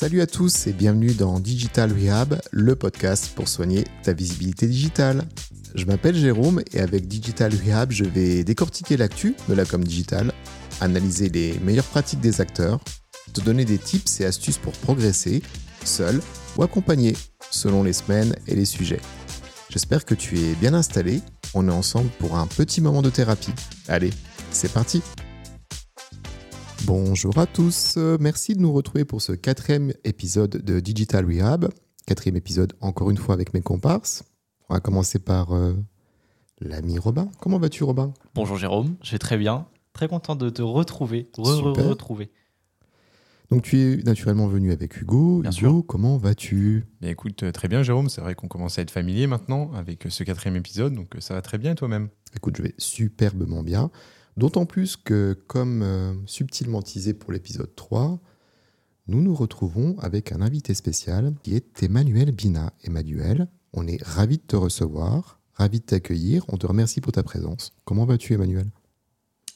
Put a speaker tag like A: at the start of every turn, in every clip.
A: Salut à tous et bienvenue dans Digital Rehab, le podcast pour soigner ta visibilité digitale. Je m'appelle Jérôme et avec Digital Rehab, je vais décortiquer l'actu de la com digital, analyser les meilleures pratiques des acteurs, te donner des tips et astuces pour progresser, seul ou accompagné, selon les semaines et les sujets. J'espère que tu es bien installé. On est ensemble pour un petit moment de thérapie. Allez, c'est parti Bonjour à tous, merci de nous retrouver pour ce quatrième épisode de Digital Rehab. Quatrième épisode encore une fois avec mes comparses. On va commencer par euh, l'ami Robin. Comment vas-tu Robin?
B: Bonjour Jérôme, je vais très bien. Très content de te retrouver, re -re
A: Super.
B: retrouver.
A: Donc tu es naturellement venu avec Hugo.
C: Bien
A: Hugo,
C: sûr.
A: comment vas-tu?
C: Mais écoute, euh, très bien Jérôme, c'est vrai qu'on commence à être familier maintenant avec euh, ce quatrième épisode, donc euh, ça va très bien et toi-même?
A: Écoute, je vais superbement bien. D'autant plus que, comme euh, subtilement teasé pour l'épisode 3, nous nous retrouvons avec un invité spécial qui est Emmanuel Bina. Emmanuel, on est ravi de te recevoir, ravi de t'accueillir. On te remercie pour ta présence. Comment vas-tu, Emmanuel?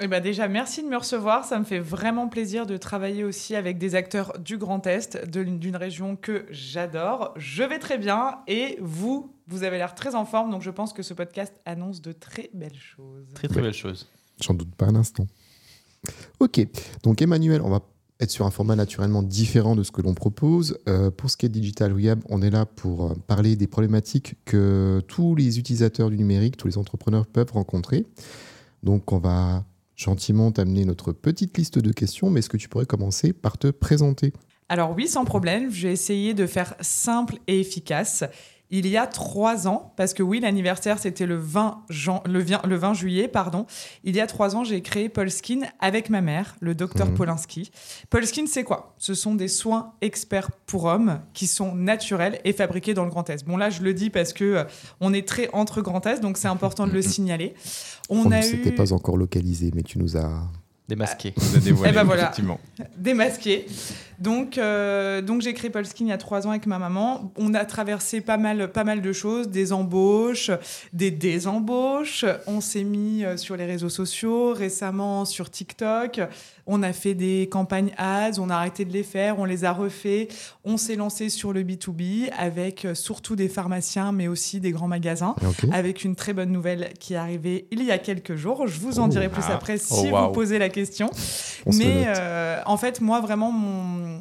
D: Eh ben déjà, merci de me recevoir. Ça me fait vraiment plaisir de travailler aussi avec des acteurs du Grand Est, d'une région que j'adore. Je vais très bien et vous, vous avez l'air très en forme, donc je pense que ce podcast annonce de très belles choses.
B: Très très belle chose.
A: J'en doute pas un instant. Ok, donc Emmanuel, on va être sur un format naturellement différent de ce que l'on propose. Euh, pour ce qui est Digital Rehab, on est là pour euh, parler des problématiques que tous les utilisateurs du numérique, tous les entrepreneurs peuvent rencontrer. Donc on va gentiment t'amener notre petite liste de questions, mais est-ce que tu pourrais commencer par te présenter?
D: Alors oui, sans problème, je vais essayer de faire simple et efficace. Il y a trois ans, parce que oui, l'anniversaire c'était le 20, jan- le, vi- le 20 juillet, pardon. Il y a trois ans, j'ai créé Polskin avec ma mère, le docteur
A: Mhm.
D: Polinski. Polskin, c'est quoi? Ce sont des soins experts pour hommes qui sont naturels et fabriqués dans le Grand Est. Bon là, je le dis parce que euh, on est très entre Grand Est, donc c'est important de le signaler. On, a
A: s'était
D: eu
A: pas encore localisé, mais tu nous as...
B: Démasqué.
C: On vous a dévoilé,
D: Eh ben voilà.
C: effectivement.
D: démasqué. Donc, euh, donc j'ai créé Polskin il y a trois ans avec ma maman. On a traversé pas mal, pas mal de choses, des embauches, des désembauches. On s'est mis euh, sur les réseaux sociaux, récemment sur TikTok. On a fait des campagnes ads, on a arrêté de les faire, on les a refait. On s'est lancé sur le B2B avec euh, surtout des pharmaciens, mais aussi des grands magasins avec une très bonne nouvelle qui est arrivée il y a quelques jours. Je vous en
A: Oh.
D: dirai plus
C: Ah.
D: après si
B: Oh, wow.
D: vous posez la question.
A: On
D: Mais euh, en fait, moi, vraiment, mon...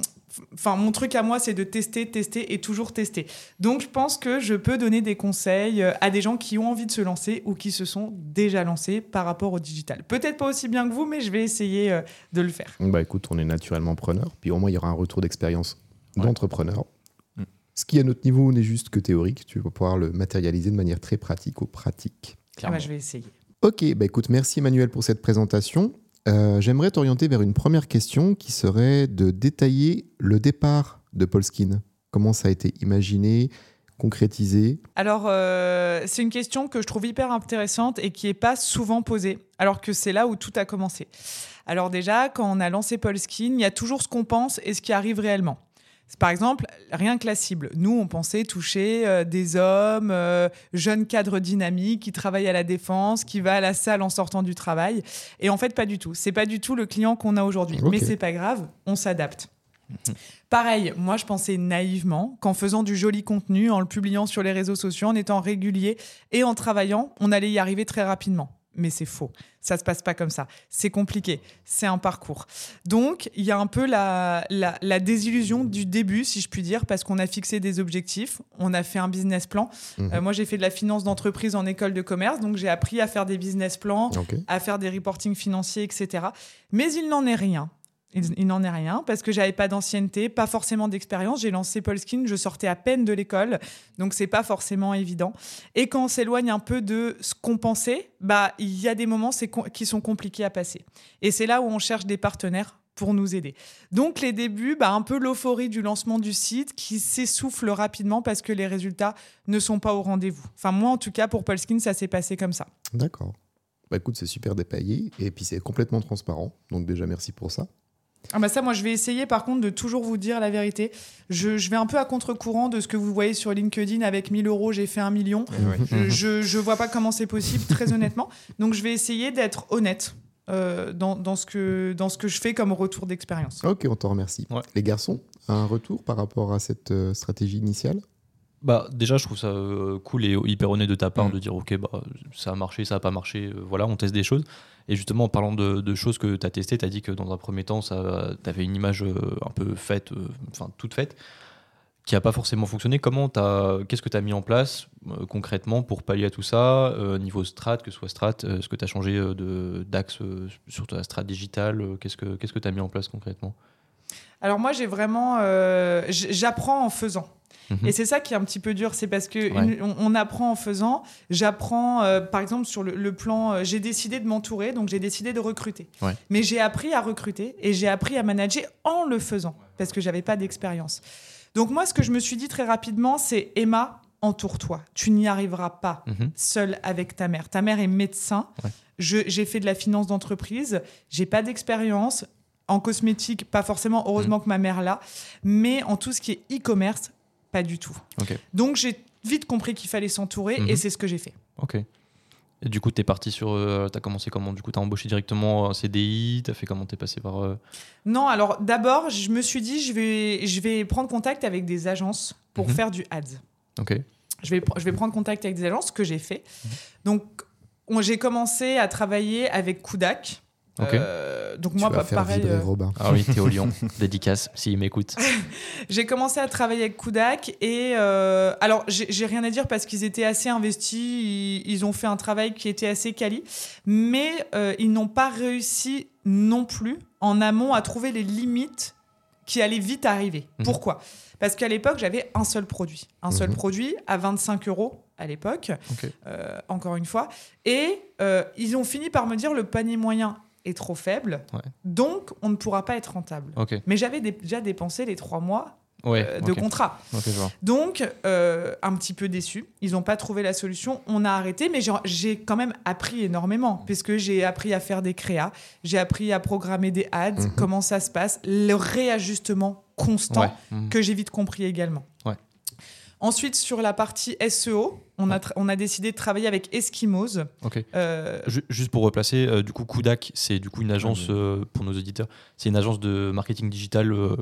D: Enfin, mon truc à moi, c'est de tester, tester et toujours tester. Donc, je pense que je peux donner des conseils euh, à des gens qui ont envie de se lancer ou qui se sont déjà lancés par rapport au digital. Peut-être pas aussi bien que vous, mais je vais essayer euh, de le faire.
A: Bah écoute, on est naturellement preneur, puis au moins il y aura un retour d'expérience
C: Ouais.
A: d'entrepreneur.
C: Mm.
A: Ce qui à notre niveau n'est juste que théorique, tu vas pouvoir le matérialiser de manière très pratique ou pratique.
D: Ah bah,
B: Clairement.
D: je vais essayer.
A: Ok, bah écoute, merci Emmanuel pour cette présentation. Euh, J'aimerais t'orienter vers une première question qui serait de détailler le départ de Polskin. Comment ça a été imaginé, concrétisé?
D: Alors, euh, c'est une question que je trouve hyper intéressante et qui n'est pas souvent posée, alors que c'est là où tout a commencé. Alors déjà, quand on a lancé Polskin, il y a toujours ce qu'on pense et ce qui arrive réellement. Par exemple, rien que la cible. Nous, on pensait toucher euh, des hommes, euh, jeunes cadres dynamiques qui travaillent à la défense, qui va à la salle en sortant du travail. Et en fait, pas du tout. C'est pas du tout le client qu'on a aujourd'hui. Mais c'est pas grave, on s'adapte. Pareil, moi je pensais naïvement qu'en faisant du joli contenu, en le publiant sur les réseaux sociaux, en étant régulier et en travaillant, on allait y arriver très rapidement. Mais c'est faux. Ça se passe pas comme ça. C'est compliqué. C'est un parcours. Donc, il y a un peu la, la, la désillusion du début, si je puis dire, parce qu'on a fixé des objectifs, on a fait un business plan.
A: Mhm.
D: Euh, moi, j'ai fait de la finance d'entreprise en école de commerce, donc j'ai appris à faire des business plans, à faire des reportings financiers, etc. Mais il n'en est rien. Il, n'en est rien parce que j'avais pas d'ancienneté, pas forcément d'expérience. J'ai lancé Polskin, je sortais à peine de l'école, donc c'est pas forcément évident. Et quand on s'éloigne un peu de ce qu'on pensait, bah il y a des moments qui sont compliqués à passer. Et c'est là où on cherche des partenaires pour nous aider. Donc les débuts, bah, un peu l'euphorie du lancement du site qui s'essouffle rapidement parce que les résultats ne sont pas au rendez-vous. Enfin moi en tout cas pour Polskin ça s'est passé comme ça.
A: D'accord. Bah écoute, c'est super détaillé et puis c'est complètement transparent. Donc déjà, merci pour ça.
D: Ah bah ça, moi, je vais essayer par contre de toujours vous dire la vérité. Je, je vais un peu à contre-courant de ce que vous voyez sur LinkedIn avec 1000 euros, j'ai fait un million.
C: Ouais.
D: Je, je, vois pas comment c'est possible, très honnêtement. Donc, je vais essayer d'être honnête. euh, dans, dans ce que, dans ce que je fais comme retour d'expérience.
A: Ok, on t'en remercie.
B: Ouais.
A: Les garçons, un retour par rapport à cette euh, stratégie initiale?
B: Bah, déjà, je trouve ça euh, cool et hyper honnête de ta part
C: Mm.
B: de dire, ok, bah, ça a marché, ça a pas marché, euh, voilà, on teste des choses. Et justement, en parlant de, choses que tu as testées, tu as dit que dans un premier temps, tu avais une image euh, un peu faite, euh, enfin toute faite, qui a pas forcément fonctionné. Comment qu'est-ce que tu as mis en place euh, concrètement pour pallier à tout ça, niveau strat, que ce soit strat, est-ce que tu as changé d'axe sur ta strat digitale Qu'est-ce que qu'est-ce que tu as mis en place concrètement?
D: Alors moi, j'ai vraiment... J'apprends en faisant.
B: Mhm.
D: Et c'est ça qui est un petit peu dur, c'est parce que
B: Ouais.
D: une- on, on apprend en faisant. J'apprends, euh, par exemple, sur le, le plan, euh, j'ai décidé de m'entourer, donc j'ai décidé de recruter.
B: Ouais.
D: Mais j'ai appris à recruter et j'ai appris à manager en le faisant, parce que j'avais pas d'expérience. Donc moi, ce que je me suis dit très rapidement, c'est Emma, entoure-toi. Tu n'y arriveras pas
B: Mhm.
D: seule avec ta mère. Ta mère est médecin.
B: Ouais.
D: J'ai fait de la finance d'entreprise. J'ai pas d'expérience. En cosmétique, pas forcément. Heureusement
B: Mm.
D: que ma mère l'a. Mais en tout ce qui est e-commerce, pas du tout. Donc j'ai vite compris qu'il fallait s'entourer
B: Mhm.
D: et c'est ce que j'ai fait.
B: Ok. Et du coup, tu es parti sur. euh, tu as commencé comment? Du coup, tu as embauché directement un CDI Tu as fait comment? Tu es passé par. euh,
D: Non, alors d'abord, je me suis dit, je vais, je vais prendre contact avec des agences pour
B: Mhm.
D: faire du ads.
B: Ok.
D: Je vais, je vais prendre contact avec des agences, ce que j'ai fait.
B: Mhm.
D: Donc, on- j'ai commencé à travailler avec Kudak.
B: Ok.
D: Euh, donc
A: Tu
D: moi,
A: vas faire
D: pareil.
A: vibrer
D: euh,
A: Robin.
B: Ah oui, Théo Lyon, dédicace, s'il m'écoute.
D: J'ai commencé à travailler avec Kudak et euh, alors j'ai rien à dire parce qu'ils étaient assez investis, ils, ils ont fait un travail qui était assez quali, mais euh, ils n'ont pas réussi non plus en amont à trouver les limites qui allaient vite arriver.
B: Mhm.
D: Pourquoi? Parce qu'à l'époque j'avais un seul produit, un seul
A: Mhm.
D: produit à 25 euros à l'époque, euh, encore une fois, et euh, ils ont fini par me dire le panier moyen est trop faible,
B: Ouais.
D: donc on ne pourra pas être rentable. Mais j'avais dé- déjà dépensé les trois mois
B: Ouais.
D: euh, de contrat. Donc, euh, un petit peu déçu. Ils n'ont pas trouvé la solution. On a arrêté, mais j'ai- quand même appris énormément, puisque j'ai appris à faire des créas, j'ai appris à programmer des ads,
A: Mhm.
D: comment ça se passe, le réajustement constant,
B: Ouais. Mhm.
D: que j'ai vite compris également.
B: Ouais.
D: Ensuite, sur la partie SEO, on, a, tra- on a décidé de travailler avec Eskimos. Euh,
B: Ju- Juste pour replacer, euh, du coup, Kudak, c'est du coup une agence, euh, pour nos auditeurs, c'est une agence de marketing digital euh,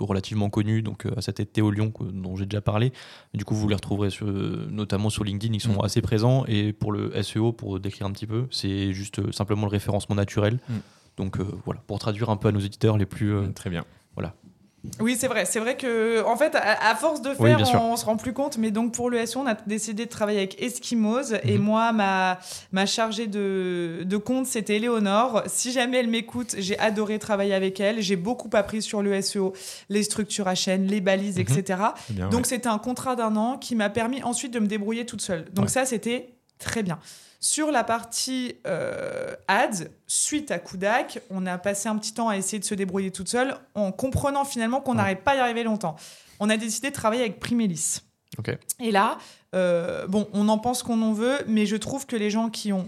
B: relativement connue, donc euh, à sa tête Théo Lyon, dont j'ai déjà parlé. Du coup, vous les retrouverez sur, notamment sur LinkedIn, ils sont
C: Mm.
B: assez présents. Et pour le SEO, pour décrire un petit peu, c'est juste euh, simplement le référencement naturel.
C: Mm.
B: Donc euh, voilà, pour traduire un peu à nos auditeurs les plus. euh,
C: Très bien.
D: Oui, c'est vrai. C'est vrai que, en fait, à, à force de faire, on, on se rend plus compte. Mais donc, pour le SEO, on a décidé de travailler avec Eskimos. Et
B: Mhm.
D: moi, ma, ma chargée de, de compte, c'était Éléonore. Si jamais elle m'écoute, j'ai adoré travailler avec elle. J'ai beaucoup appris sur le SEO, les structures à chaîne, les balises,
B: Mhm.
D: etc.
C: Bien,
D: Donc,
C: ouais.
D: c'était un contrat d'un an qui m'a permis ensuite de me débrouiller toute seule. Donc,
B: Ouais.
D: ça, c'était très bien. Sur la partie euh, ads, suite à Kudak, on a passé un petit temps à essayer de se débrouiller toute seule en comprenant finalement qu'on
B: Ouais.
D: n'arrivait pas à y arriver longtemps. On a décidé de travailler avec Primelis. Et là, euh, bon, on en pense qu'on en veut, mais je trouve que les gens qui ont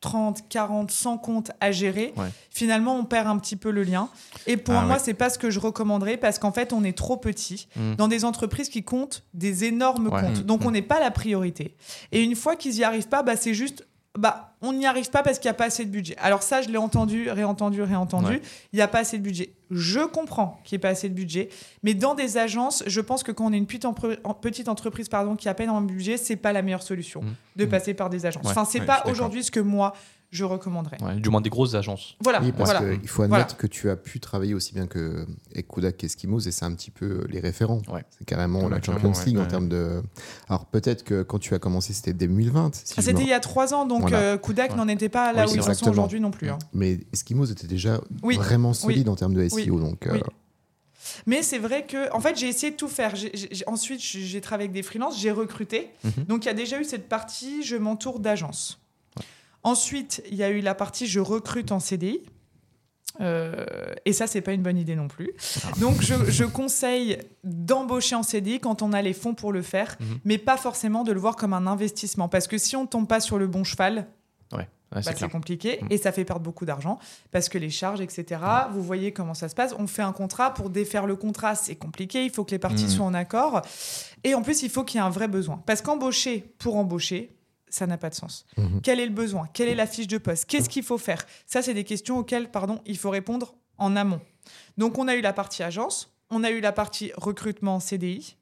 D: 30, 40, 100 comptes à gérer,
B: Ouais.
D: finalement, on perd un petit peu le lien. Et pour
C: Ah
D: moi,
C: ouais.
D: c'est pas ce que je recommanderais parce qu'en fait, on est trop petit
B: Mm.
D: dans des entreprises qui comptent des énormes
B: Ouais.
D: comptes.
C: Mm,
D: Donc, on n'est pas la priorité. Et une fois qu'ils y arrivent pas, bah, c'est juste. Bah, on n'y arrive pas parce qu'il n'y a pas assez de budget. Alors ça, je l'ai entendu, réentendu, réentendu.
B: Ouais.
D: Il n'y a pas assez de budget. Je comprends qu'il n'y ait pas assez de budget, mais dans des agences, je pense que quand on est une petite, entreprise pardon, qui a peine en budget, c'est pas la meilleure solution
B: Mm.
D: de
C: Mm.
D: passer par des agences.
B: Ouais.
D: Enfin, c'est
C: Ouais,
D: pas aujourd'hui ce que moi je recommanderais.
B: Ouais, du moins des grosses agences.
D: Voilà,
A: Oui, parce
D: voilà.
A: qu'il faut admettre que tu as pu travailler aussi bien que avec Kodak qu'Eskimos et c'est un petit peu les référents.
B: Ouais.
A: C'est carrément
C: Ouais,
A: la Champions
C: ouais,
A: League en termes de. Alors peut-être que quand tu as commencé, c'était 2020. si
D: Ah, C'était
A: me-
D: il y a trois ans, donc
A: Voilà.
D: euh, Kudak
B: Ouais.
D: n'en était pas là
B: Oui,
D: où ils en sont aujourd'hui non plus. hein.
A: Mais Eskimos était déjà
D: Oui.
A: vraiment solide en termes de SEO.
D: Oui.
A: Donc, euh,
D: Oui. Mais c'est vrai que, en fait, j'ai essayé de tout faire. J'ai- j'ai- ensuite, j'ai j'ai travaillé avec des freelances, j'ai recruté.
B: Mhm.
D: Donc, il y a déjà eu cette partie, je m'entoure d'agences. Ensuite, il y a eu la partie, je recrute en CDI. Euh, et ça, c'est pas une bonne idée non plus. Donc, je, je conseille d'embaucher en CDI quand on a les fonds pour le faire,
B: Mhm.
D: mais pas forcément de le voir comme un investissement. Parce que si on tombe pas sur le bon cheval,
B: Ouais,
D: bah,
B: c'est
D: compliqué
B: Mm.
D: et ça fait perdre beaucoup d'argent parce que les charges, etc. Vous voyez comment ça se passe. On fait un contrat pour défaire le contrat, c'est compliqué. Il faut que les parties
C: Mm.
D: soient en accord et en plus il faut qu'il y ait un vrai besoin parce qu'embaucher pour embaucher, ça n'a pas de sens.
A: Mhm.
D: Quel est le besoin? Quelle est la fiche de poste? Qu'est-ce qu'il faut faire? Ça, c'est des questions auxquelles pardon, il faut répondre en amont. Donc, on a eu la partie agence, on a eu la partie recrutement CDI.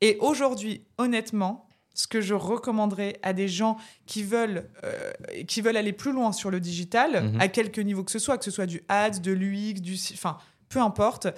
D: Et aujourd'hui, honnêtement, ce que je recommanderais à des gens qui veulent, euh, qui veulent aller plus loin sur le digital,
B: Mhm.
D: à quelque niveau que ce soit, que ce soit du ads, de l'UX, du, enfin, peu importe,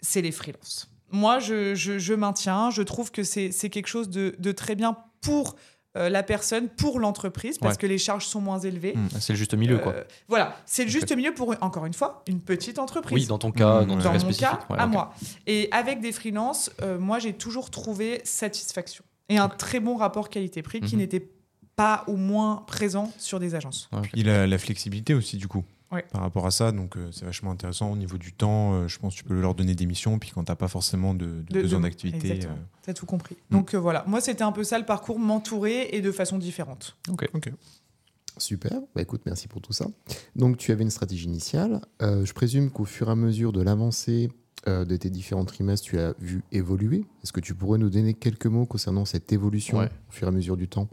D: c'est les freelances. Moi, je, je- je maintiens, je trouve que c'est c'est quelque chose de, de très bien pour euh, la personne, pour l'entreprise, parce
B: Ouais.
D: que les charges sont moins élevées.
C: Mm.
B: C'est le juste milieu, quoi.
D: Euh, voilà, c'est le juste milieu pour, encore une fois, une petite entreprise
B: Oui, dans ton cas,
C: Mmh,
B: dans
C: ouais.
B: cas
D: dans mon
B: spécifique.
D: cas,
B: Ouais,
D: à moi. Et avec des freelances, euh, moi, j'ai toujours trouvé satisfaction et un très bon rapport qualité-prix qui
B: Mhm.
D: n'était pas ou moins présent sur des agences.
C: Il a la flexibilité aussi, du coup.
D: Ouais.
C: Par rapport à ça, donc euh, c'est vachement intéressant au niveau du temps. euh, je pense que tu peux leur donner des missions, puis quand t'as pas forcément de, de
D: De-
C: besoin d'activité.
D: exactement.
C: euh,
D: T'as tout compris.
C: Mm.
D: Donc euh, voilà, moi, c'était un peu ça le parcours, m'entourer et de façon différente.
C: Ok.
A: Super, bah écoute, merci pour tout ça. Donc tu avais une stratégie initiale. Euh, je présume qu'au fur et à mesure de l'avancée euh, de tes différents trimestres, tu as vu évoluer. Est-ce que tu pourrais nous donner quelques mots concernant cette évolution
B: Ouais.
A: au fur et à mesure du temps?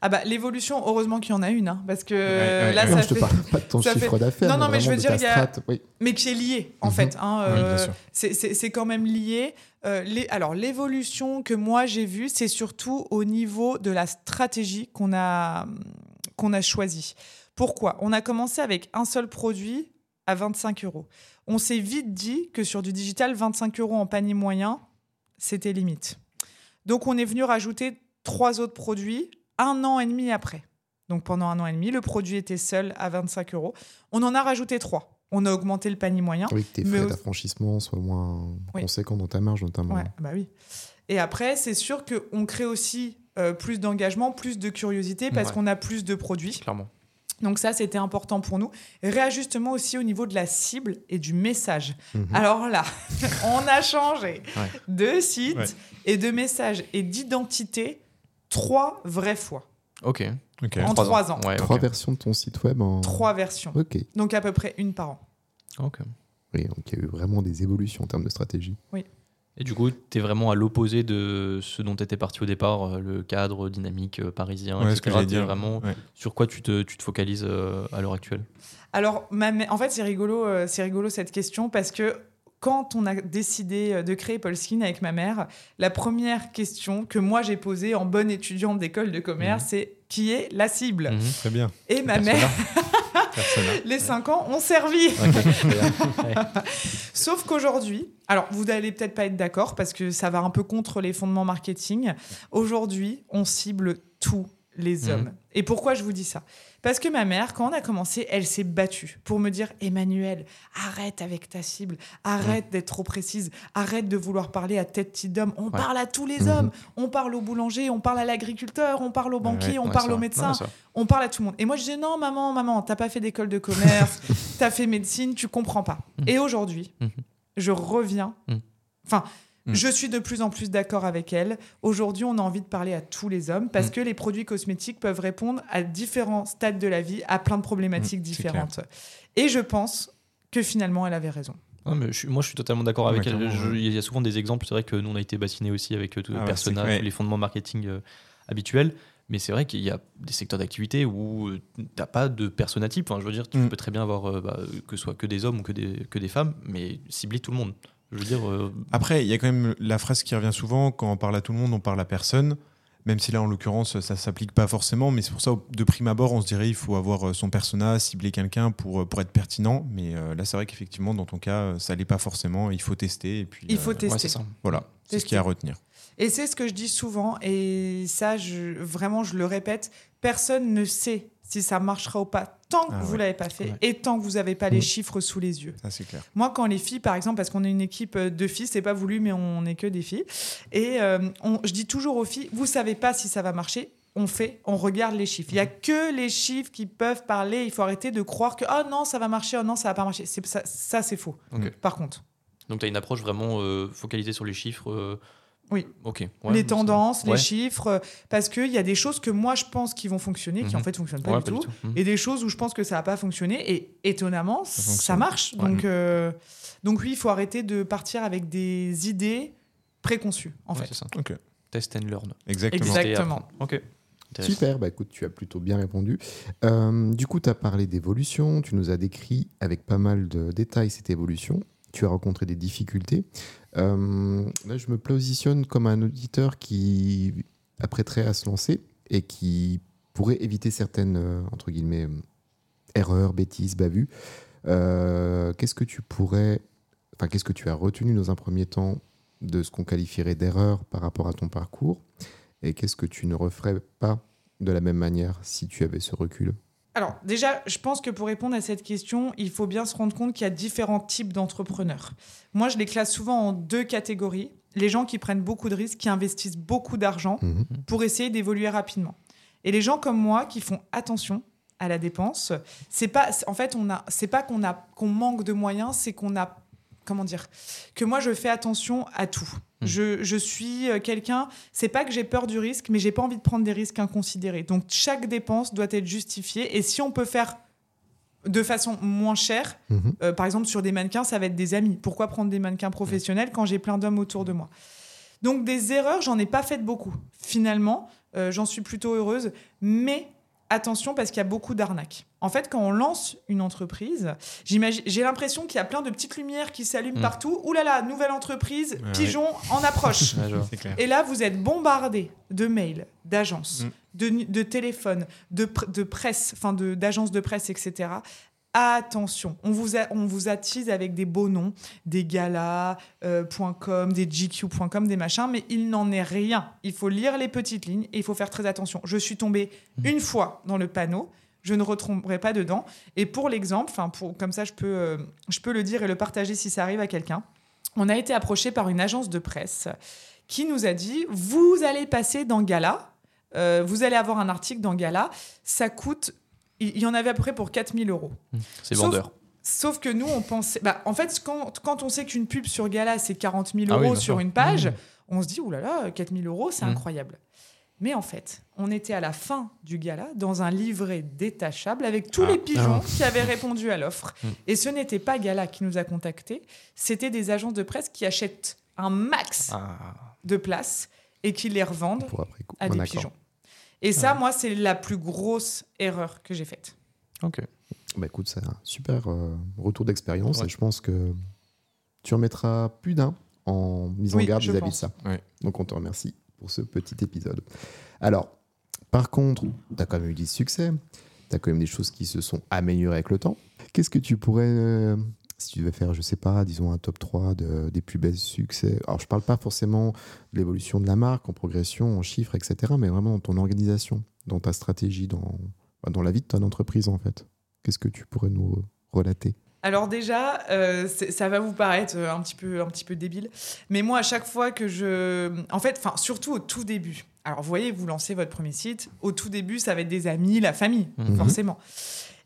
D: Ah bah l'évolution, heureusement qu'il y en a une, hein, parce que
C: ouais,
D: là,
C: ouais.
A: Non,
D: ça
A: je te
D: fait...
A: parle pas de ton
D: ça
A: chiffre
D: fait-
A: d'affaires.
D: Non, non, mais je veux dire, il y a-.
A: Oui.
D: mais qui est lié en
A: Mhm.
D: fait. hein,
C: Oui,
D: euh,
C: bien sûr.
D: c'est- c'est c'est quand même lié. Euh, les, alors l'évolution que moi j'ai vue, c'est surtout au niveau de la stratégie qu'on a qu'on a choisie. Pourquoi? On a commencé avec un seul produit à 25 euros. On s'est vite dit que sur du digital, 25 euros en panier moyen, c'était limite. Donc on est venu rajouter trois autres produits un an et demi après. Donc pendant un an et demi, le produit était seul à 25 euros. On en a rajouté trois. On a augmenté le panier moyen.
A: Oui, que tes frais d'affranchissement soient moins
D: Oui.
A: conséquents dans ta marge, notamment.
D: Ouais, bah oui. Et après, c'est sûr qu'on crée aussi euh, plus d'engagement, plus de curiosité parce
B: Ouais.
D: qu'on a plus de produits.
B: Clairement.
D: Donc ça, c'était important pour nous. Réajustement aussi au niveau de la cible et du message.
A: Mhm.
D: Alors là, on a changé
B: Ouais.
D: de site
C: Ouais.
D: et de message et d'identité trois vraies fois.
B: Ok.
D: En trois ans.
B: Ouais,
A: Trois versions de ton site web en...
D: Trois versions.
A: Ok.
D: Donc à peu près une par an.
B: Ok.
A: Oui, donc il y a eu vraiment des évolutions en termes de stratégie.
B: Et du coup, tu es vraiment à l'opposé de ce dont tu étais parti au départ, euh, le cadre dynamique euh, parisien,
C: Ouais, ce que
B: etc.
C: j'allais
B: T'es
C: dire.
B: vraiment
C: Ouais.
B: sur quoi tu te, tu te focalises euh, à l'heure actuelle?
D: Alors, ma en fait, c'est rigolo, c'est rigolo cette question parce que quand on a décidé euh, de créer Polskin avec ma mère, la première question que moi j'ai posée en bonne étudiante d'école de commerce,
C: Mhm.
D: c'est qui est la cible
B: Mhm.
C: Très bien.
D: Et ma
B: Persona.
D: mère, les 5 ans ont servi. Sauf qu'aujourd'hui, alors vous n'allez peut-être pas être d'accord parce que ça va un peu contre les fondements marketing. Aujourd'hui, on cible tous les
B: Mhm.
D: hommes. Et pourquoi je vous dis ça? Parce que ma mère, quand on a commencé, elle s'est battue pour me dire Emmanuel, arrête avec ta cible, arrête d'être trop précise, arrête de vouloir parler à tête petite d'homme. On parle à tous les
A: Mhm.
D: hommes. On parle au boulanger, on parle à l'agriculteur, on parle au banquier, on
B: Ouais,
D: parle au médecin
B: Non,
D: on parle à tout le monde. Et moi, je dis non, maman, maman, t'as pas fait d'école de commerce, t'as fait médecine, tu comprends pas.
B: Mhm.
D: Et aujourd'hui,
B: Mhm.
D: je reviens.
B: Mhm.
D: Enfin,
C: Mhm.
D: je suis de plus en plus d'accord avec elle. Aujourd'hui, on a envie de parler à tous les hommes parce
B: Mhm.
D: que les produits cosmétiques peuvent répondre à différents stades de la vie, à plein de problématiques
C: c'est
D: différentes. Et je pense que finalement, elle avait raison.
B: Non, mais je suis- moi, je suis totalement d'accord avec elle. Je-. Il y a souvent des exemples. C'est vrai que nous, on a été bassinés aussi avec euh, tout le
C: Ah ouais,
B: personnage,
C: c'est- ouais.
B: tous les fondements marketing euh, habituels. Mais c'est vrai qu'il y a des secteurs d'activité où euh, t'as pas de persona type. Enfin, je veux dire, tu
C: Mm.
B: peux très bien avoir euh, bah, que ce soit que des hommes ou que des, que des femmes, mais cibler tout le monde. Je veux dire, euh,
C: Après, il y a quand même la phrase qui revient souvent quand on parle à tout le monde, on parle à personne. Même si là, en l'occurrence, ça s'applique pas forcément, mais c'est pour ça, de prime abord, on se dirait il faut avoir euh, son persona, cibler quelqu'un pour, euh, pour être pertinent. Mais euh, là, c'est vrai qu'effectivement, dans ton cas, ça l'est pas forcément. Il faut tester. Et puis,
D: Il faut
C: euh,
D: tester.
B: ouais, c'est ça.
C: Voilà, c'est ce qu'il y a à retenir.
D: Et c'est ce que je dis souvent, et ça, je, vraiment, je le répète, personne ne sait si ça marchera ou pas tant que
C: Ah
D: vous
C: ouais.
D: l'avez pas fait
B: Ouais.
D: et tant que vous n'avez pas les
A: Mm.
D: chiffres sous les yeux.
C: Ça, c'est clair.
D: Moi, quand les filles, par exemple, parce qu'on est une équipe de filles, c'est pas voulu, mais on n'est que des filles, et euh, on- je dis toujours aux filles, vous savez pas si ça va marcher. On fait, on regarde les chiffres. Il y a que les chiffres qui peuvent parler. Il faut arrêter de croire que oh non ça va marcher, oh non ça va pas marcher. C'est ça, ça c'est faux. Par contre,
B: Donc, tu as une approche vraiment euh, focalisée sur les chiffres. euh,
D: Oui.
B: Ok. Ouais,
D: les
B: ça-
D: tendances, les
B: ouais.
D: chiffres, euh, parce qu'il y a des choses que moi je pense qui vont fonctionner, qui en
B: Mhm.
D: fait fonctionnent pas
B: Ouais,
D: du tout,
B: Mhm.
D: et des choses où je pense que ça va pas fonctionner. Et étonnamment, ça, marche.
B: Ouais.
D: Donc, euh, donc oui, il faut arrêter de partir avec des idées préconçues, en
B: Ouais,
D: fait.
B: c'est ça.
C: Ok.
B: Test and learn.
C: Exactement.
D: Exactement.
B: Ok.
A: Super, bah écoute, tu as plutôt bien répondu. Euh, du coup, tu as parlé d'évolution, tu nous as décrit avec pas mal de détails cette évolution. Tu as rencontré des difficultés. Euh, là, je me positionne comme un auditeur qui apprêterait à se lancer et qui pourrait éviter certaines, euh, euh, erreurs, bêtises, bavues. Qu'est-ce que tu pourrais, enfin, qu'est-ce que tu as retenu dans un premier temps de ce qu'on qualifierait d'erreur par rapport à ton parcours et qu'est-ce que tu ne referais pas de la même manière si tu avais ce recul?
D: Alors, déjà, je pense que pour répondre à cette question, il faut bien se rendre compte qu'il y a différents types d'entrepreneurs. Moi, je les classe souvent en deux catégories. Les gens qui prennent beaucoup de risques, qui investissent beaucoup d'argent
A: Mhm.
D: pour essayer d'évoluer rapidement. Et les gens comme moi qui font attention à la dépense, c'est pas en fait on a c'est pas qu'on a qu'on manque de moyens, c'est qu'on a comment dire que moi je fais attention à tout.
B: Mm.
D: Je, je suis euh, quelqu'un, c'est pas que j'ai peur du risque, mais j'ai pas envie de prendre des risques inconsidérés. Donc chaque dépense doit être justifiée et si on peut faire de façon moins chère,
A: Mhm.
D: euh, par exemple, sur des mannequins, ça va être des amis. Pourquoi prendre des mannequins professionnels quand j'ai plein d'hommes autour de moi? Donc, des erreurs, j'en ai pas faites beaucoup. Finalement, euh, j'en suis plutôt heureuse. Mais attention, parce qu'il y a beaucoup d'arnaques. En fait, quand on lance une entreprise, j'ai l'impression qu'il y a plein de petites lumières qui s'allument
B: Mm.
D: partout. Ouh là là, nouvelle entreprise,
C: Ouais.
D: pigeon en approche. Et là, vous êtes bombardé de mails, d'agences,
C: Mm.
D: de, téléphones, de, pr- de presse, enfin de- d'agences de, presse, etc. Attention, on vous, a- on vous attise avec des beaux noms, des galas.com, des GQ.com, des machins, mais il n'en est rien. Il faut lire les petites lignes et il faut faire très attention. Je suis tombée une fois dans le panneau, je ne retomberai pas dedans. Et pour l'exemple, pour comme ça je peux, euh, je peux le dire et le partager si ça arrive à quelqu'un. On a été approché par une agence de presse qui nous a dit vous allez passer dans Gala, euh, vous allez avoir un article dans Gala, ça coûte, il y en avait à peu près pour 4000 euros.
B: C'est
D: Sauf-
B: vendeur.
D: Sauf que nous, on pensait. Bah, en fait, quand, quand on sait qu'une pub sur Gala, c'est 40 000
B: Ah oui,
D: euros sur une page,
B: Mmh.
D: on se dit, oulala, 4 000 euros, c'est
B: Mmh.
D: incroyable. Mais en fait, on était à la fin du gala dans un livret détachable avec tous
B: Ah.
D: les pigeons
A: Ah.
D: qui avaient répondu à l'offre.
B: Mmh.
D: Et ce n'était pas Gala qui nous a contactés, c'était des agences de presse qui achètent un max de places et qui les revendent à des pigeons. Et ça, moi, c'est la plus grosse erreur que j'ai faite.
B: Ok.
A: Bah écoute, c'est un super euh, retour d'expérience
B: Ouais.
A: et je pense que tu en mettras plus d'un en mise en
D: Oui,
A: garde vis-à-vis de ça.
C: Ouais.
A: Donc on te remercie pour ce petit épisode. Alors, par contre, tu as quand même eu du succès, tu as quand même des choses qui se sont améliorées avec le temps. Qu'est-ce que tu pourrais, euh, si tu devais faire, je sais pas, disons un top 3 de- des plus belles succès Alors je parle pas forcément de l'évolution de la marque en progression, en chiffres, etc., mais vraiment dans ton organisation, dans ta stratégie, dans, bah, dans la vie de ton entreprise en fait. Qu'est-ce que tu pourrais nous relater?
D: Alors déjà, euh, ça va vous paraître euh, un petit peu, un petit peu débile, mais moi à chaque fois que je, en fait, enfin surtout au tout début. Alors vous voyez, vous lancez votre premier site. Au tout début, ça va être des amis, la famille,
A: Mhm.
D: forcément.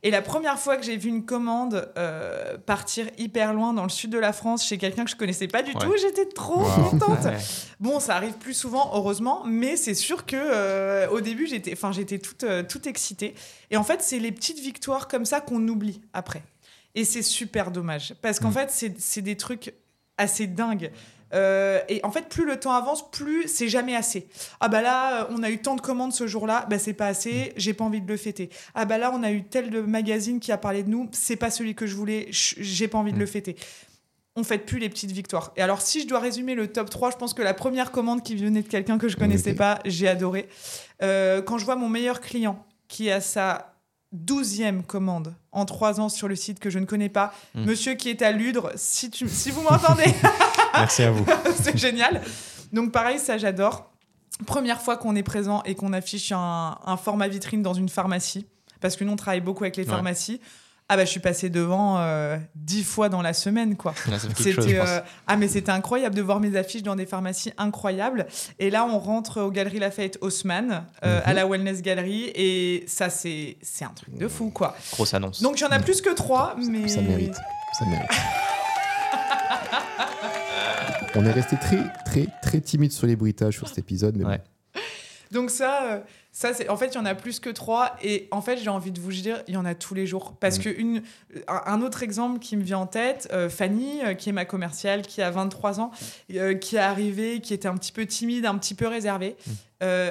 D: Et la première fois que j'ai vu une commande euh, partir hyper loin dans le sud de la France chez quelqu'un que je connaissais pas du
B: Ouais.
D: tout, j'étais trop
C: Wow.
D: contente.
B: Ouais.
D: Bon, ça arrive plus souvent, heureusement, mais c'est sûr que euh, au début, j'étais, enfin, j'étais toute, euh, toute excitée. Et en fait, c'est les petites victoires comme ça qu'on oublie après. Et c'est super dommage, parce qu'en
C: Mm.
D: fait, c'est, c'est des trucs assez dingues. Euh, et en fait, plus le temps avance, plus c'est jamais assez. Ah bah là, euh, on a eu tant de commandes ce jour-là, bah c'est pas assez, j'ai pas envie de le fêter. Ah bah là, on a eu tel de magazine qui a parlé de nous, c'est pas celui que je voulais, j'ai pas envie de
C: Mm.
D: le fêter on fête plus les petites victoires. Et alors, si je dois résumer le top 3, je pense que la première commande qui venait de quelqu'un que je connaissais pas, j'ai adoré. Euh, quand je vois mon meilleur client qui a sa douzième commande en trois ans sur le site que je ne connais pas,
B: Mm.
D: monsieur qui est à Ludre, si, tu, si vous m'entendez,
C: Merci à vous.
D: c'est génial. Donc pareil, ça j'adore. Première fois qu'on est présent et qu'on affiche un, un format vitrine dans une pharmacie, parce que nous on travaille beaucoup avec les
B: Ouais.
D: Ah bah je suis passée devant euh, dix fois dans la semaine quoi. C'était euh, ah mais c'était incroyable de voir mes affiches dans des pharmacies incroyables. Et là on rentre aux Galeries Lafayette Haussmann euh,
A: Mhm.
D: à la Wellness Gallery et ça c'est c'est un truc de fou quoi.
B: Grosse annonce.
D: Donc il y en a plus que trois mais
A: Ça mérite. Ça mérite. On est resté très, très, très timide sur les bruitages sur cet épisode, mais
B: Ouais.
A: bon.
D: Donc ça, euh, ça c'est en fait il y en a plus que trois et en fait j'ai envie de vous dire il y en a tous les jours parce
A: Mm.
D: que une un autre exemple qui me vient en tête euh, Fanny euh, qui est ma commerciale qui a 23 ans euh, qui est arrivée qui était un petit peu timide un petit peu réservée
B: Mm.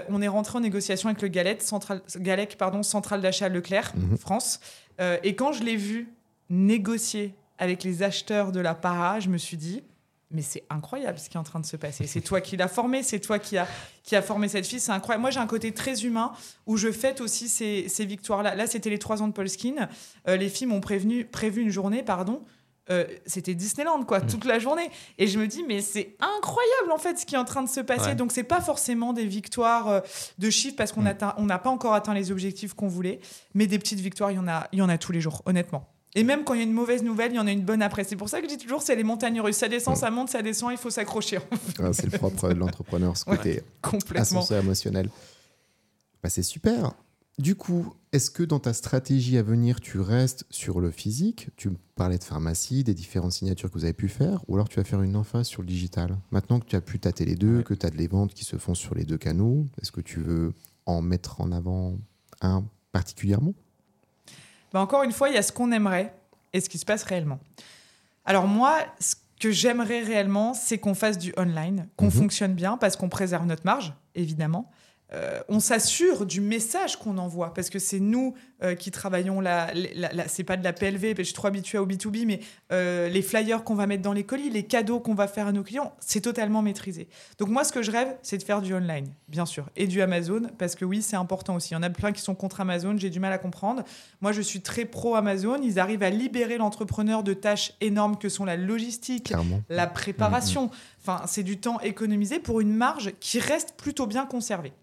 D: On est rentré en négociation avec le Galette, central, Galec, pardon, centrale d'achat Leclerc,
A: Mhm.
D: France. Et quand je l'ai vu négocier avec les acheteurs de la para, je me suis dit, mais c'est incroyable ce qui est en train de se passer. C'est toi qui l'as formé, c'est toi qui a, qui a formé cette fille. C'est incroyable. Moi, j'ai un côté très humain où je fête aussi ces, ces victoires-là. Là, c'était les trois ans de Polskin. Euh, les filles m'ont prévenu, prévu une journée, pardon. Euh, c'était Disneyland, quoi, toute la journée. Et je me dis, mais c'est incroyable, en fait, ce qui est en train de se passer.
B: Ouais.
D: Donc, c'est pas forcément des victoires euh, de chiffres parce qu'on
C: Mm.
D: atteint- on n'a pas encore atteint les objectifs qu'on voulait. Mais des petites victoires, il y en a, il y en a tous les jours, honnêtement. Et même quand il y a une mauvaise nouvelle, il y en a une bonne après. C'est pour ça que je dis toujours, c'est les montagnes russes. Ça descend, ça monte, ça descend, il faut s'accrocher.
A: Ah, c'est le propre de l'entrepreneur, ce
D: Ouais.
A: côté
D: Complètement.
A: ascenseur émotionnel. Bah, c'est super. Du coup, est-ce que dans ta stratégie à venir, tu restes sur le physique? Tu parlais de pharmacie, des différentes signatures que vous avez pu faire, ou alors tu vas faire une emphase sur le digital? Maintenant que tu as pu tâter les deux,
B: Ouais.
A: que tu as des ventes qui se font sur les deux canaux, est-ce que tu veux en mettre en avant un particulièrement?
D: Bah, encore une fois, il y a ce qu'on aimerait et ce qui se passe réellement. Alors moi, ce que j'aimerais réellement, c'est qu'on fasse du online, qu'on
A: Mhm.
D: fonctionne bien parce qu'on préserve notre marge, évidemment. Euh, on s'assure du message qu'on envoie parce que c'est nous euh, qui travaillons la, la- la- c'est pas de la PLV, je suis trop habituée au B2B, mais euh, les flyers qu'on va mettre dans les colis, les cadeaux qu'on va faire à nos clients, c'est totalement maîtrisé. Donc moi, ce que je rêve, c'est de faire du online, bien sûr, et du Amazon parce que oui, c'est important aussi. Il y en a plein qui sont contre Amazon, j'ai du mal à comprendre. Moi, je suis très pro Amazon. Ils arrivent à libérer l'entrepreneur de tâches énormes que sont la logistique,
A: Clairement.
D: la préparation. Enfin, c'est du temps économisé pour une marge qui reste plutôt bien conservée.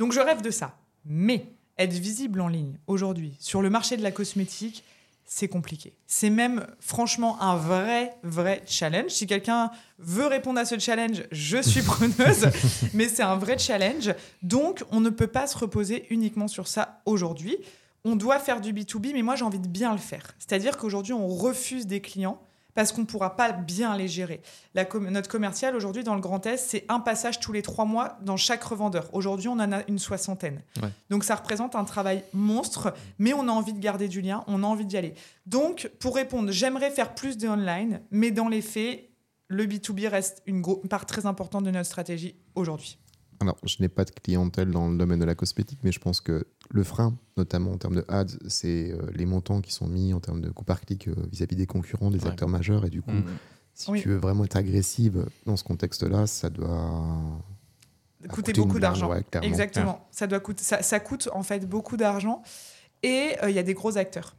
D: Donc, je rêve de ça. Mais être visible en ligne aujourd'hui sur le marché de la cosmétique, c'est compliqué. C'est même franchement un vrai, vrai challenge. Si quelqu'un veut répondre à ce challenge, je suis preneuse, mais c'est un vrai challenge. Donc, on ne peut pas se reposer uniquement sur ça aujourd'hui. On doit faire du B2B, mais moi, j'ai envie de bien le faire. C'est-à-dire qu'aujourd'hui, on refuse des clients parce qu'on ne pourra pas bien les gérer. La com- notre commercial, aujourd'hui, dans le Grand Est, c'est un passage tous les trois mois dans chaque revendeur. Aujourd'hui, on en a une soixantaine.
B: Ouais.
D: Donc, ça représente un travail monstre, mais on a envie de garder du lien, on a envie d'y aller. Donc, pour répondre, j'aimerais faire plus de online, mais dans les faits, le B2B reste une part très importante de notre stratégie aujourd'hui.
A: Alors, je n'ai pas de clientèle dans le domaine de la cosmétique, mais je pense que le frein, notamment en termes de ads, c'est euh, les montants qui sont mis en termes de coût par clic euh, vis-à-vis des concurrents, des
B: Ouais.
A: acteurs majeurs. Et du coup,
C: Mm.
A: si
D: Oui.
A: tu veux vraiment être agressive dans ce contexte-là, ça doit
D: Coûter
A: coûter
D: beaucoup d'argent.
A: ouais.
D: Exactement. Ça, doit coûter, ça, ça coûte en fait beaucoup d'argent. Et euh, il y a des gros acteurs.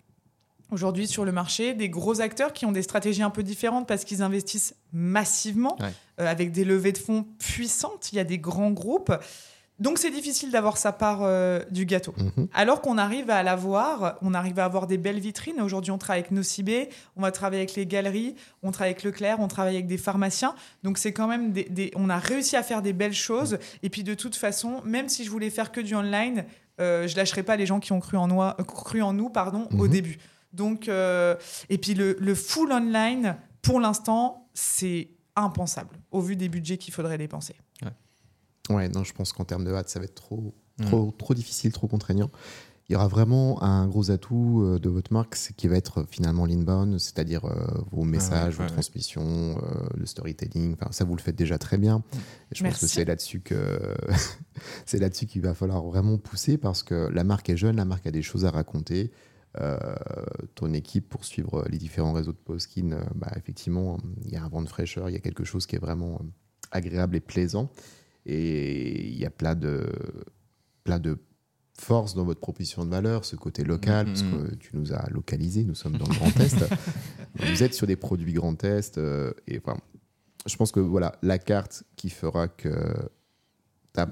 D: Aujourd'hui, sur le marché, des gros acteurs qui ont des stratégies un peu différentes parce qu'ils investissent massivement
B: Ouais.
D: Euh, avec des levées de fonds puissantes. Il y a des grands groupes. Donc, c'est difficile d'avoir sa part euh, du gâteau.
A: Mhm.
D: Alors qu'on arrive à l'avoir, on arrive à avoir des belles vitrines. Aujourd'hui, on travaille avec Nocibé, on va travailler avec les galeries, on travaille avec Leclerc, on travaille avec des pharmaciens. Donc c'est quand même des, des- on a réussi à faire des belles choses. Et puis de toute façon, même si je voulais faire que du online, euh, je lâcherai pas les gens qui ont cru en, noi- cru en nous, pardon, au
A: Mhm.
D: début. Donc euh, et puis le, le full online, pour l'instant, c'est impensable au vu des budgets qu'il faudrait dépenser.
A: Ouais, non, je pense qu'en termes de hâte, ça va être trop, trop, trop difficile, trop contraignant. Il y aura vraiment un gros atout euh, de votre marque, c'est qui va être euh, finalement l'inbound, c'est-à-dire euh, vos messages,
C: ouais,
A: vos
C: ouais.
A: transmissions, le storytelling. Enfin, ça, vous le faites déjà très bien. Et je pense que c'est là-dessus que c'est là-dessus qu'il va falloir vraiment pousser parce que la marque est jeune, la marque a des choses à raconter. Euh, ton équipe pour suivre les différents réseaux de Poskin, euh, bah, effectivement, il y a un vent de fraîcheur, il y a quelque chose qui est vraiment euh, agréable et plaisant. Et il y a plein de, plein de force dans votre proposition de valeur, ce côté local,
C: Mhm.
A: parce que tu nous as localisé, nous sommes dans le Grand Est. Vous êtes sur des produits Grand Est. euh, et enfin, je pense que voilà, la carte qui fera que ta-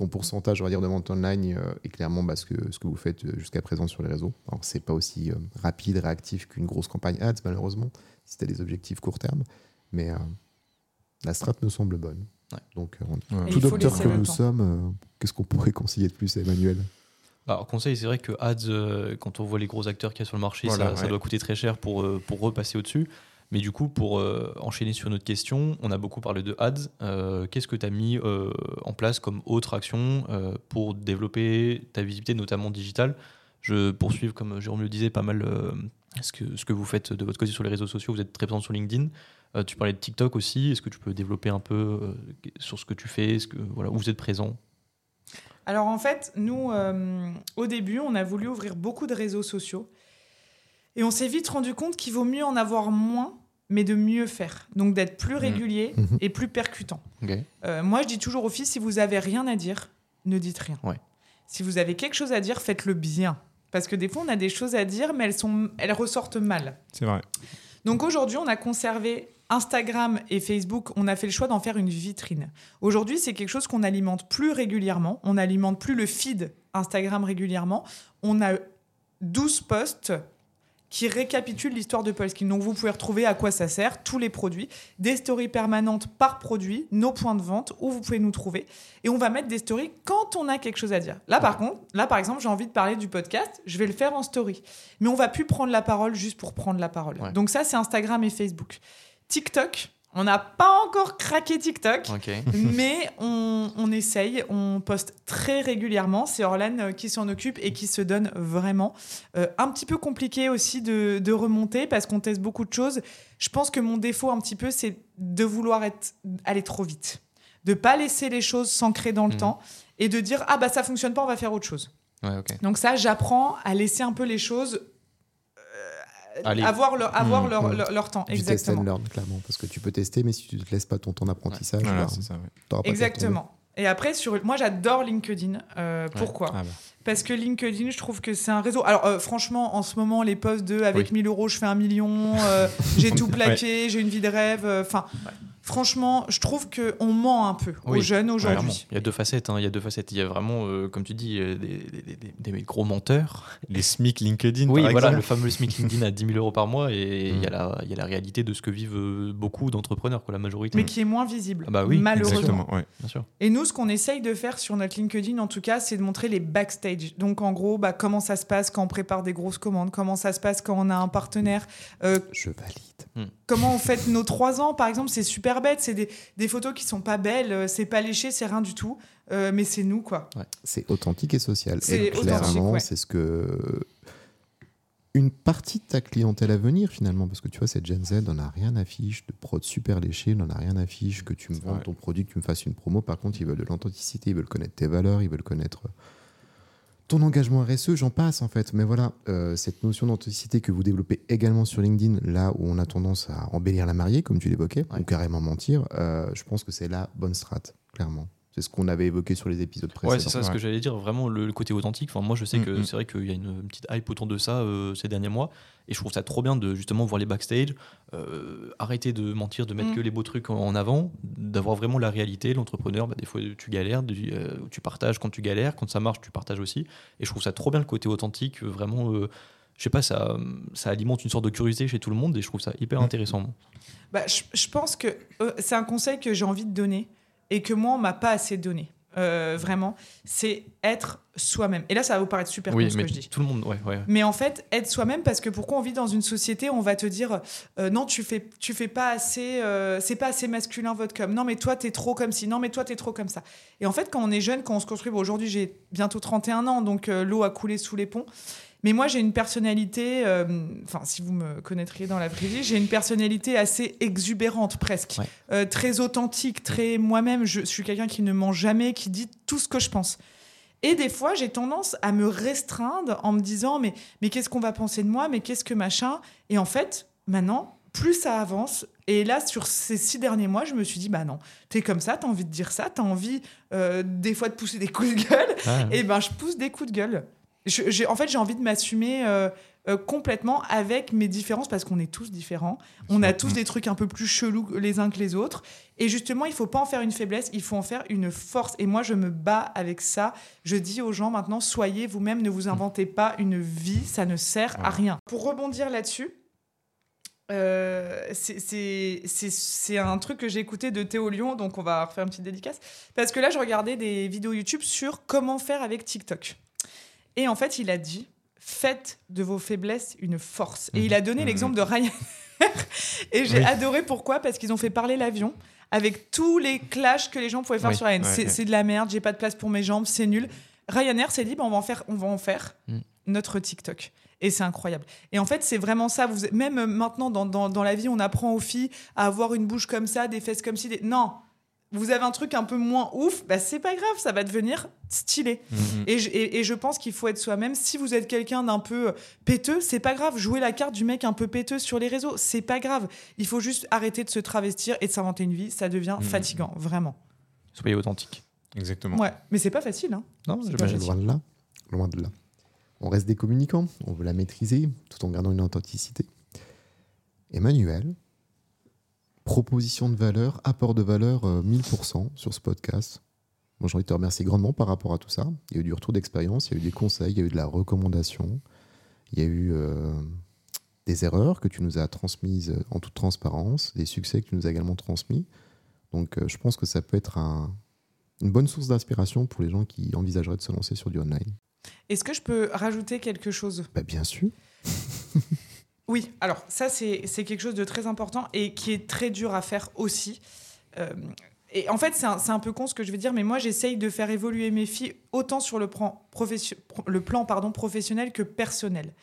A: ton pourcentage, on va dire, de vente online euh, est clairement bah, ce, que, ce que vous faites euh, jusqu'à présent sur les réseaux. Alors, c'est pas aussi euh, rapide, réactif qu'une grosse campagne ads, malheureusement, si tu as des objectifs court terme. Mais euh, la strat me semble bonne.
B: Ouais.
A: Donc, euh, on- tout docteur que nous
D: temps.
A: sommes, euh, qu'est-ce qu'on pourrait conseiller de plus à Emmanuel?
B: Alors, conseil, c'est vrai que ads, euh, quand on voit les gros acteurs qu'il y a sur le marché,
C: Voilà,
B: ça, doit coûter très cher pour, euh, pour repasser au-dessus. Mais du coup, pour euh, enchaîner sur notre question, on a beaucoup parlé de ads. Euh, Qu'est-ce que tu as mis euh, en place comme autre action pour développer ta visibilité, notamment digitale? Je poursuis, comme Jérôme le disait, pas mal ce, que, ce que vous faites de votre côté sur les réseaux sociaux. Vous êtes très présent sur LinkedIn. Tu parlais de TikTok aussi. Est-ce que tu peux développer un peu sur ce que tu fais voilà, Où vous êtes présent?
D: Alors en fait, nous, au début, on a voulu ouvrir beaucoup de réseaux sociaux. Et on s'est vite rendu compte qu'il vaut mieux en avoir moins, mais de mieux faire. Donc d'être plus régulier
A: Mhm.
D: et plus percutant. Euh, moi, je dis toujours aux filles, si vous avez rien à dire, ne dites rien.
B: Ouais.
D: Si vous avez quelque chose à dire, faites-le bien. Parce que des fois, on a des choses à dire, mais elles, sont, elles ressortent mal.
C: C'est vrai.
D: Donc aujourd'hui, on a conservé Instagram et Facebook. On a fait le choix d'en faire une vitrine. Aujourd'hui, c'est quelque chose qu'on alimente plus régulièrement. On n'alimente plus le feed Instagram régulièrement. On a 12 posts qui récapitulent l'histoire de Polskin. Donc vous pouvez retrouver à quoi ça sert, tous les produits, des stories permanentes par produit, nos points de vente, où vous pouvez nous trouver. Et on va mettre des stories quand on a quelque chose à dire. Là, par contre, là, par exemple, j'ai envie de parler du podcast, je vais le faire en story. Mais on va plus prendre la parole juste pour prendre la parole.
B: Ouais.
D: Donc ça, c'est Instagram et Facebook. TikTok, on n'a pas encore craqué TikTok.
B: Ok.
D: Mais on, on essaye, on poste très régulièrement. C'est Orlan euh, qui s'en occupe et qui se donne vraiment. Euh, un petit peu compliqué aussi de, de remonter parce qu'on teste beaucoup de choses. Je pense que mon défaut un petit peu, c'est de vouloir être, aller trop vite. De pas laisser les choses s'ancrer dans le
B: Mhm.
D: temps et de dire ah bah ça fonctionne pas, on va faire autre chose.
B: Ouais, ok.
D: Donc ça, j'apprends à laisser un peu les choses avoir leur, avoir
C: Mhm.
D: leur,
A: Ouais.
D: leur, leur temps.
A: Du test and
D: Exactement.
A: learn, clairement. Parce que tu peux tester, mais si tu te laisses pas ton temps d'apprentissage,
C: Voilà,
A: bah,
C: c'est ça. ouais.
A: t'auras pas fait
D: Exactement. Et après, sur, moi j'adore LinkedIn. Euh, pourquoi
C: Ah bah.
D: Parce que LinkedIn, je trouve que c'est un réseau. Alors, euh, franchement, en ce moment, les posts de avec
B: Oui.
D: 1000 euros, je fais un million, euh, j'ai tout plaqué, j'ai une vie de rêve. euh, Enfin, franchement, je trouve qu'on ment un peu aux jeunes aujourd'hui.
B: Il y a deux facettes. hein, Il y a deux facettes. Il y a vraiment, euh, comme tu dis, euh, des, des- des- des gros menteurs.
C: Les SMIC LinkedIn,
B: Oui,
C: par
B: voilà,
C: exemple.
B: le fameux SMIC LinkedIn à 10 000 euros par mois. Et il y, a
C: Mm.
B: la- il y a la réalité de ce que vivent euh, beaucoup d'entrepreneurs, quoi, la majorité.
D: Mais qui est moins visible,
B: Ah bah oui,
D: malheureusement.
C: Exactement, ouais.
B: Bien sûr.
D: Et nous, ce qu'on essaye de faire sur notre LinkedIn, en tout cas, c'est de montrer les backstage. Donc, en gros, bah, comment ça se passe quand on prépare des grosses commandes, comment ça se passe quand on a un partenaire, euh,
A: Je valide.
D: comment on fête nos trois ans, par exemple. C'est super bête, c'est des, des photos qui sont pas belles, euh, c'est pas léché, c'est rien du tout, euh, mais c'est nous, quoi.
A: C'est authentique et social.
D: C'est
A: clairement,
D: ouais.
A: c'est ce que. Une partie de ta clientèle à venir, finalement, parce que tu vois, cette Gen Z, on n'a rien à fiche de prod super léché, on n'a rien à fiche que tu me vendes
C: vrai.
A: ton produit, que tu me fasses une promo. Par contre, ils veulent de l'authenticité, ils veulent connaître tes valeurs, ils veulent connaître ton engagement RSE, j'en passe en fait. Mais voilà, euh, cette notion d'authenticité que vous développez également sur LinkedIn, là où on a tendance à embellir la mariée, comme tu l'évoquais,
B: Ouais.
A: ou carrément mentir, euh, je pense que c'est la bonne strat, clairement. C'est ce qu'on avait évoqué sur les épisodes précédents.
B: Ouais, c'est ça ce que j'allais dire, vraiment le, le côté authentique. Enfin, moi, je sais
C: Mm,
B: que
C: mm.
B: c'est vrai qu'il y a une petite hype autour de ça euh, ces derniers mois. Et je trouve ça trop bien de justement voir les backstage, euh, arrêter de mentir, de mettre
D: Mm.
B: que les beaux trucs en, en avant, d'avoir vraiment la réalité. L'entrepreneur, bah, des fois, tu galères, euh, tu partages quand tu galères, quand ça marche, tu partages aussi. Et je trouve ça trop bien le côté authentique, vraiment. euh, je sais pas, ça, ça alimente une sorte de curiosité chez tout le monde et je trouve ça hyper intéressant.
D: Bah, je, je pense que euh, c'est un conseil que j'ai envie de donner et que moi, on m'a pas assez donné. Euh, vraiment, c'est être soi-même. Et là, ça va vous paraître super
B: Oui,
D: con ce
B: mais
D: que je dis.
B: tout le monde, ouais, ouais.
D: Mais en fait, être soi-même, parce que pourquoi on vit dans une société où on va te dire euh, non, tu fais, tu fais pas assez, euh, c'est pas assez masculin votre com. Non, mais toi, t'es trop comme ci. Non, mais toi, t'es trop comme ça. Et en fait, quand on est jeune, quand on se construit, bon, aujourd'hui, j'ai bientôt 31 ans, donc l'eau a coulé sous les ponts. Mais moi, j'ai une personnalité, euh, enfin, si vous me connaîtriez dans la vraie vie, j'ai une personnalité assez exubérante presque,
B: Ouais.
D: Euh, très authentique, très moi-même. Je, suis quelqu'un qui ne ment jamais, qui dit tout ce que je pense. Et des fois, j'ai tendance à me restreindre en me disant mais, mais qu'est-ce qu'on va penser de moi? Mais qu'est-ce que machin? Et en fait, maintenant, plus ça avance, et là, sur ces six derniers mois, je me suis dit bah non, t'es comme ça, t'as envie de dire ça, t'as envie euh, des fois de pousser des coups de gueule,
B: Ah,
D: et ben je pousse des coups de gueule. Je- en fait, j'ai envie de m'assumer euh, euh, complètement avec mes différences parce qu'on est tous différents. On a tous des trucs un peu plus chelous les uns que les autres. Et justement, il faut pas en faire une faiblesse, il faut en faire une force. Et moi, je me bats avec ça. Je dis aux gens maintenant, soyez vous-même, ne vous inventez pas une vie, ça ne sert à rien. Pour rebondir là-dessus, euh, c'est un truc que j'ai écouté de Théo Lyon, donc on va refaire une petite dédicace. Parce que là, je regardais des vidéos YouTube sur comment faire avec TikTok. Et en fait, il a dit faites de vos faiblesses une force. Et il a donné
C: Mhm.
D: l'exemple de Ryanair. Et j'ai
C: Oui.
D: adoré pourquoi? Parce qu'ils ont fait parler l'avion avec tous les clashs que les gens pouvaient faire
B: Oui.
D: sur Ryanair.
C: Ouais,
D: c'est
C: ouais.
D: de la merde, j'ai pas de place pour mes jambes, c'est nul. Ryanair s'est dit bah, on va en faire, on va en faire
B: Mm.
D: notre TikTok. Et c'est incroyable. Et en fait, c'est vraiment ça. Vous, même maintenant, dans, dans, dans la vie, on apprend aux filles à avoir une bouche comme ça, des fesses comme ci. Des... Non, vous avez un truc un peu moins ouf, bah c'est pas grave, ça va devenir stylé.
C: Mhm.
D: Et, je, et- et je pense qu'il faut être soi-même. Si vous êtes quelqu'un d'un peu péteux, c'est pas grave. Jouer la carte du mec un peu péteux sur les réseaux, c'est pas grave. Il faut juste arrêter de se travestir et de s'inventer une vie. Ça devient
C: Mhm.
D: fatigant, vraiment.
B: Soyez authentique.
C: Exactement.
D: Ouais, mais c'est pas facile. Hein.
B: Non,
D: C'est
B: je
D: pas
B: m'imagine.
D: facile.
A: Loin de là. Loin de là. On reste des communicants. On veut la maîtriser tout en gardant une authenticité. Emmanuel, proposition de valeur, apport de valeur euh, 1000% sur ce podcast. Moi, j'ai envie de te remercier grandement par rapport à tout ça. Il y a eu du retour d'expérience, il y a eu des conseils, il y a eu de la recommandation, il y a eu euh, des erreurs que tu nous as transmises euh, en toute transparence, des succès que tu nous as également transmis. Donc, euh, je pense que ça peut être un- une bonne source d'inspiration pour les gens qui envisageraient de se lancer sur du online.
D: Est-ce que je peux rajouter quelque chose?
A: Bah, bien sûr.
D: Oui, alors ça c'est quelque chose de très important et qui est très dur à faire aussi. Euh, et en fait, c'est un, un peu con ce que je vais dire, mais moi j'essaye de faire évoluer mes filles autant sur le plan, professionnel que personnel.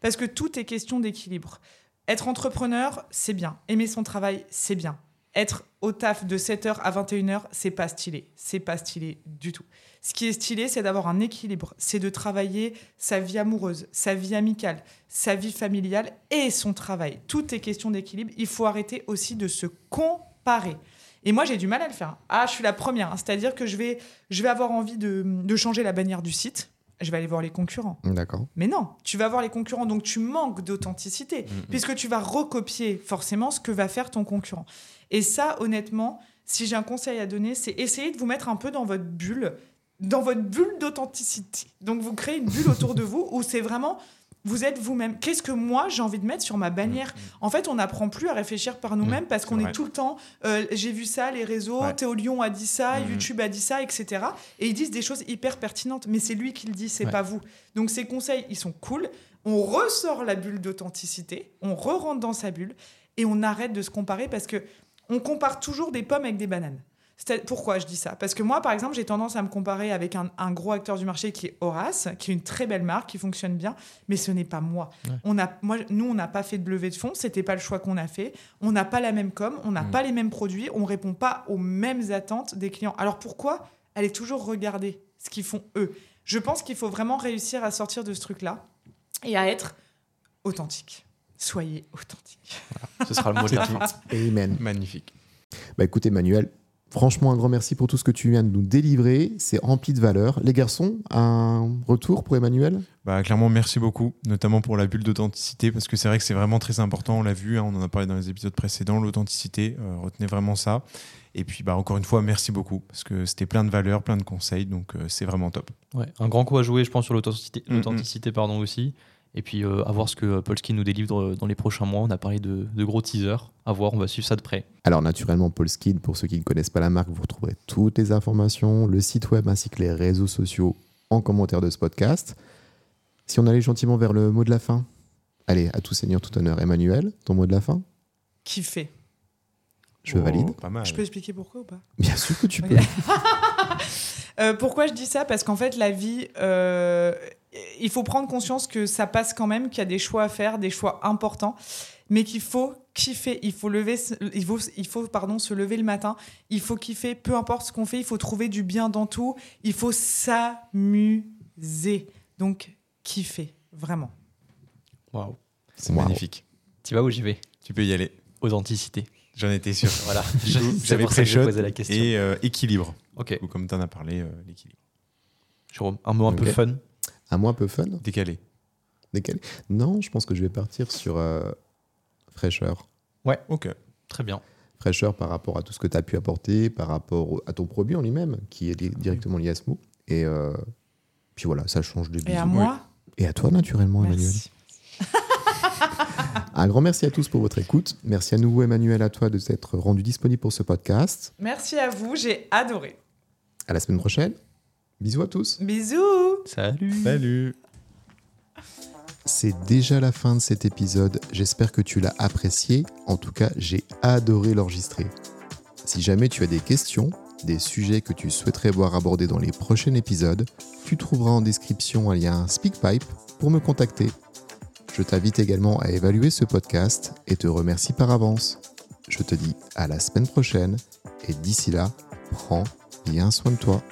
D: Parce que tout est question d'équilibre. Être entrepreneur, c'est bien. Aimer son travail, c'est bien. Être au taf de 7h à 21h, c'est pas stylé. C'est pas stylé du tout. Ce qui est stylé, c'est d'avoir un équilibre. C'est de travailler sa vie amoureuse, sa vie amicale, sa vie familiale et son travail. Tout est question d'équilibre. Il faut arrêter aussi de se comparer. Et moi, j'ai du mal à le faire. Ah, je suis la première. hein. C'est-à-dire que je vais, je vais avoir envie de, de changer la bannière du site. Je vais aller voir les concurrents.
A: D'accord.
D: Mais non, tu vas voir les concurrents, donc tu manques d'authenticité, puisque tu vas recopier forcément ce que va faire ton concurrent. Et ça, honnêtement, si j'ai un conseil à donner, c'est essayer de vous mettre un peu dans votre bulle, dans votre bulle d'authenticité. Donc vous créez une bulle autour de vous où c'est vraiment, vous êtes vous-même. Qu'est-ce que moi j'ai envie de mettre sur ma bannière En fait, on n'apprend plus à réfléchir par nous-mêmes parce qu'on est tout le temps, euh, j'ai vu ça, les réseaux,
C: Ouais.
D: Théo Lyon a dit ça. YouTube a dit ça, etc. Et ils disent des choses hyper pertinentes, mais c'est lui qui le dit, c'est
B: Ouais.
D: pas vous. Donc ces conseils, ils sont cool. On ressort la bulle d'authenticité, on re-rentre dans sa bulle et on arrête de se comparer parce que on compare toujours des pommes avec des bananes. Pourquoi je dis ça? Parce que moi, par exemple, j'ai tendance à me comparer avec un, un gros acteur du marché qui est Horace, qui est une très belle marque, qui fonctionne bien, mais ce n'est pas moi.
B: Ouais.
D: On a, moi nous, on n'a pas fait de levée de fonds, c'était pas le choix qu'on a fait. On n'a pas la même com, on n'a
C: Mm.
D: pas les mêmes produits, on répond pas aux mêmes attentes des clients. Alors pourquoi? Allez toujours regarder ce qu'ils font eux. Je pense qu'il faut vraiment réussir à sortir de ce truc-là et à être authentique. Soyez authentique.
B: Ce sera le mot de la fin.
A: Amen.
C: Magnifique.
A: Bah écoute Emmanuel, franchement un grand merci pour tout ce que tu viens de nous délivrer. C'est rempli de valeur. Les garçons, un retour pour Emmanuel?
C: Bah, clairement, merci beaucoup, notamment pour la bulle d'authenticité, parce que c'est vrai que c'est vraiment très important. On l'a vu, hein, on en a parlé dans les épisodes précédents, l'authenticité. euh, retenez vraiment ça. Et puis, bah, encore une fois, merci beaucoup, parce que c'était plein de valeurs, plein de conseils, donc euh, c'est vraiment top.
B: Ouais, un grand coup à jouer, je pense, sur l'authenticité,
C: Mm,
B: l'authenticité, pardon, aussi. Et puis, euh, à voir ce que euh, Polski nous délivre euh, dans les prochains mois. On a parlé de, de gros teasers. À voir, on va suivre ça de près.
A: Alors naturellement, Polskid, pour ceux qui ne connaissent pas la marque, vous retrouverez toutes les informations, le site web ainsi que les réseaux sociaux en commentaire de ce podcast. Si on allait gentiment vers le mot de la fin, allez, à tout seigneur, tout honneur, Emmanuel, ton mot de la fin?
D: Kiffer.
A: Je
C: Oh,
A: valide.
C: Pas mal.
D: Je peux expliquer pourquoi ou pas?
A: Bien sûr que tu peux.
D: Euh, pourquoi je dis ça? Parce qu'en fait, la vie, euh, il faut prendre conscience que ça passe quand même, qu'il y a des choix à faire, des choix importants, mais qu'il faut kiffer. Il faut lever, il faut, il faut pardon, se lever le matin. Il faut kiffer, peu importe ce qu'on fait. Il faut trouver du bien dans tout. Il faut s'amuser. Donc, kiffer, vraiment.
B: Waouh.
C: C'est
A: Wow.
C: magnifique.
B: Tu vas où j'y vais?
C: Tu peux y aller.
B: Authenticité.
C: J'en étais sûr.
B: Voilà.
C: J'avais pré-shot
B: posé la question.
C: et euh, équilibre.
B: Ok.
C: Ou comme tu en as parlé, euh, l'équilibre.
B: Jérôme, un mot un peu fun.
A: Un mot un peu fun
C: Décalé.
A: décalé. Non, je pense que je vais partir sur euh, fraîcheur.
C: Ok.
B: Très bien.
A: Fraîcheur par rapport à tout ce que tu as pu apporter, par rapport à ton produit en lui-même, qui est li- directement lié à ce mot. Et euh, puis voilà, ça change de
D: Et
A: bisous.
D: à moi,
A: Et à toi, naturellement, Emmanuel.
D: merci.
A: Un grand merci à tous pour votre écoute. Merci à nouveau, Emmanuel, à toi de t'être rendu disponible pour ce podcast.
D: Merci à vous, j'ai adoré.
A: À la semaine prochaine. Bisous à tous.
D: Bisous
B: Salut.
C: Salut.
A: C'est déjà la fin de cet épisode. J'espère que tu l'as apprécié. En tout cas, j'ai adoré l'enregistrer. Si jamais tu as des questions, des sujets que tu souhaiterais voir abordés dans les prochains épisodes, tu trouveras en description un lien SpeakPipe pour me contacter. Je t'invite également à évaluer ce podcast et te remercie par avance. Je te dis à la semaine prochaine et d'ici là, prends bien soin de toi.